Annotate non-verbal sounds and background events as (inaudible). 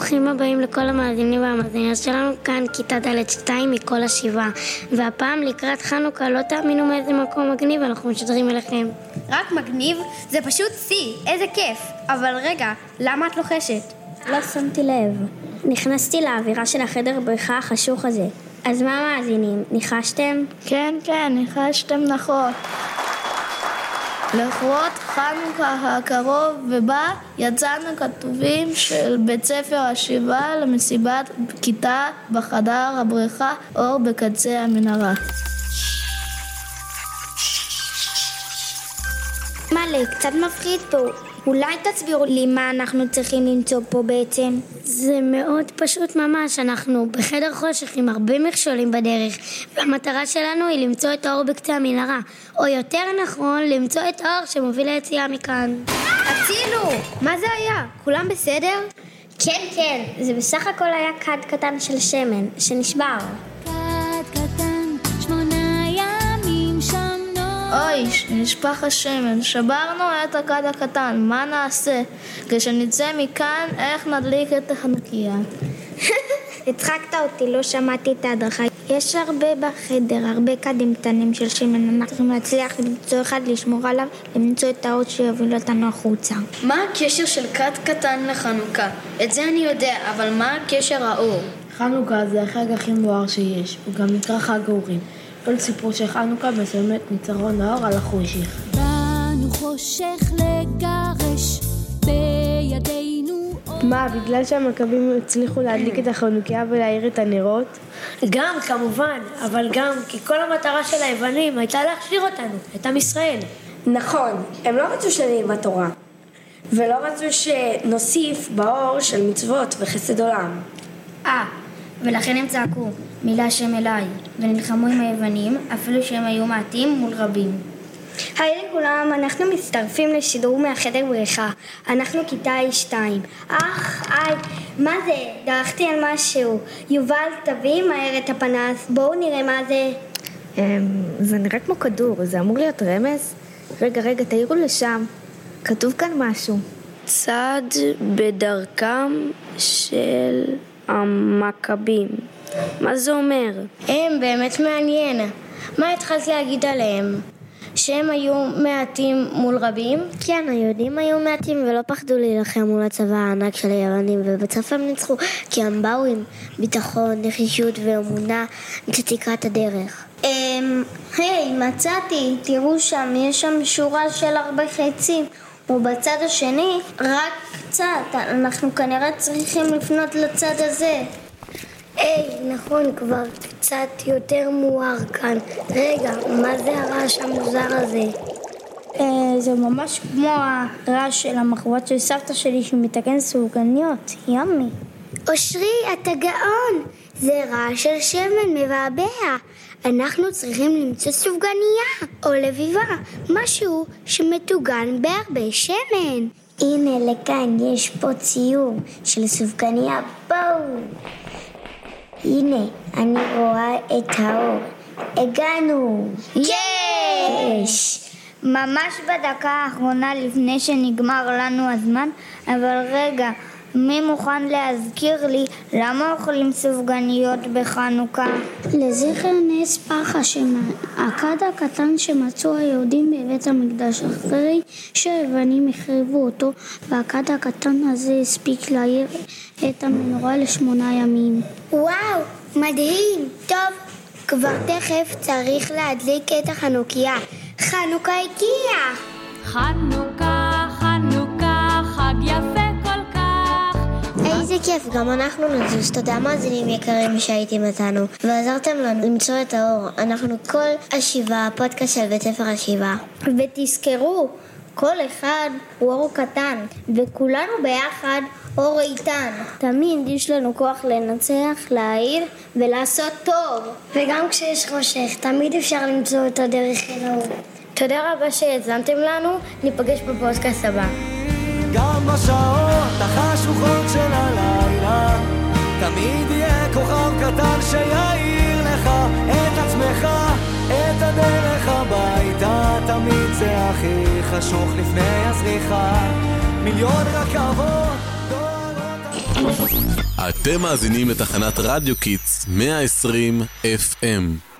ברוכים הבאים לכל המאזינים והמאזינות שלנו, כאן כיתה ד'2 מכל השבעה. והפעם לקראת חנוכה, לא תאמינו מאיזה מקום מגניב אנחנו משדרים אליכם. רק מגניב? זה פשוט שיא, איזה כיף. אבל רגע, למה את לוחשת? לא שמתי לב. נכנסתי לאווירה של החדר בריכה החשוך הזה. אז מה מאזינים, ניחשתם? כן, כן, ניחשתם נכון. לכבוד חנוכה הקרוב ובא יצאנו כתובים של בית ספר השבעה למסיבת כיתה בחדר הבריכה אור בקצה המנהרה. מלא, קצת מפחיד פה. אולי תסבירו לי מה אנחנו צריכים למצוא פה בעצם? זה מאוד פשוט ממש, אנחנו בחדר חושך עם הרבה מכשולים בדרך, והמטרה שלנו היא למצוא את האור בקצה המנהרה, או יותר נכון, למצוא את האור שמוביל ליציאה מכאן. הצילו! מה זה היה? כולם בסדר? כן, כן, זה בסך הכל היה כד קטן של שמן, שנשבר. אוי, נשפך השמן, שברנו את הכד הקטן, מה נעשה? כשנצא מכאן, איך נדליק את החנוכיה? (laughs) הצחקת אותי, לא שמעתי את ההדרכה. יש הרבה בחדר, הרבה קדים קטנים של שמן, אנחנו צריכים להצליח למצוא אחד, לשמור עליו, למצוא את האור שיוביל אותנו החוצה. מה הקשר של כד קטן לחנוכה? את זה אני יודע, אבל מה הקשר האור? חנוכה זה החג הכי מואר שיש, הוא גם נקרא חג האורים. כל סיפור של חנוכה מסיים את ניצרון האור על החושך. באנו חושך לגרש, בידינו מה, בגלל שהמכבים הצליחו להדליק את החנוכיה ולהאיר את הנרות? גם, כמובן, אבל גם כי כל המטרה של היוונים הייתה להכשיר אותנו, את עם ישראל. נכון, הם לא רצו שנהיה בתורה, ולא רצו שנוסיף באור של מצוות וחסד עולם. ולכן הם צעקו, מילה שם אליי, ונלחמו עם היוונים, אפילו שהם היו מעטים מול רבים. היי לכולם, אנחנו מצטרפים לשידור מהחדר בריכה. אנחנו כיתה A2. אך, היי, מה זה? דרכתי על משהו. יובל, תביא מהר את הפנס, בואו נראה מה זה. זה נראה כמו כדור, זה אמור להיות רמז? רגע, רגע, תעירו לשם. כתוב כאן משהו. צד בדרכם של המכבים. מה זה אומר? הם באמת מעניין. מה התחלת להגיד עליהם? שהם היו מעטים מול רבים? כן, היהודים היו מעטים ולא פחדו להילחם מול הצבא הענק של היוונים, ובסוף הם ניצחו, כי הם באו עם ביטחון, נחישות ואמונה מצדיקת הדרך. אמ... היי, מצאתי, תראו שם, יש שם שורה של הרבה חצים. ובצד השני, רק קצת, אנחנו כנראה צריכים לפנות לצד הזה. היי, נכון, כבר קצת יותר מואר כאן. רגע, מה זה הרעש המוזר הזה? אה, זה ממש כמו הרעש של המחבת של סבתא שלי שמתקן סופגניות, ימי. אושרי, אתה גאון! זה רעש של שמן מבעבע. אנחנו צריכים למצוא סופגניה או לביבה, משהו שמטוגן בהרבה שמן. הנה, לכאן יש פה ציור של סופגניה, בואו. הנה, אני רואה את האור. הגענו! יש! ממש בדקה האחרונה לפני שנגמר לנו הזמן, אבל רגע, מי מוכן להזכיר לי למה אוכלים סופגניות בחנוכה? לזכר נס פח השמן, הכד הקטן שמצאו היהודים בבית המקדש אחרי שהיוונים החריבו אותו, והכד הקטן הזה הספיק להעיר את המנורה לשמונה ימים. וואו, מדהים! טוב, כבר תכף צריך להדליק את החנוכיה. חנוכה הגיע! חנוכה, חנוכה, כיף, גם אנחנו נזוז. תודה מאזינים יקרים שהייתם איתנו, ועזרתם לנו למצוא את האור. אנחנו כל השבעה, פודקאסט של בית ספר השבעה. ותזכרו, כל אחד הוא אור קטן, וכולנו ביחד אור איתן. תמיד יש לנו כוח לנצח, להעיר ולעשות טוב. וגם כשיש חושך, תמיד אפשר למצוא את הדרך אל האור. תודה רבה שהאזנתם לנו, ניפגש בפודקאסט הבא. גם בשעות החשוכות של הלילה תמיד יהיה כוכב קטן שיעיר לך את עצמך את הדרך הביתה תמיד זה הכי חשוך לפני הזריחה. מיליון רכבות אתם מאזינים לתחנת רדיו קיטס 120 FM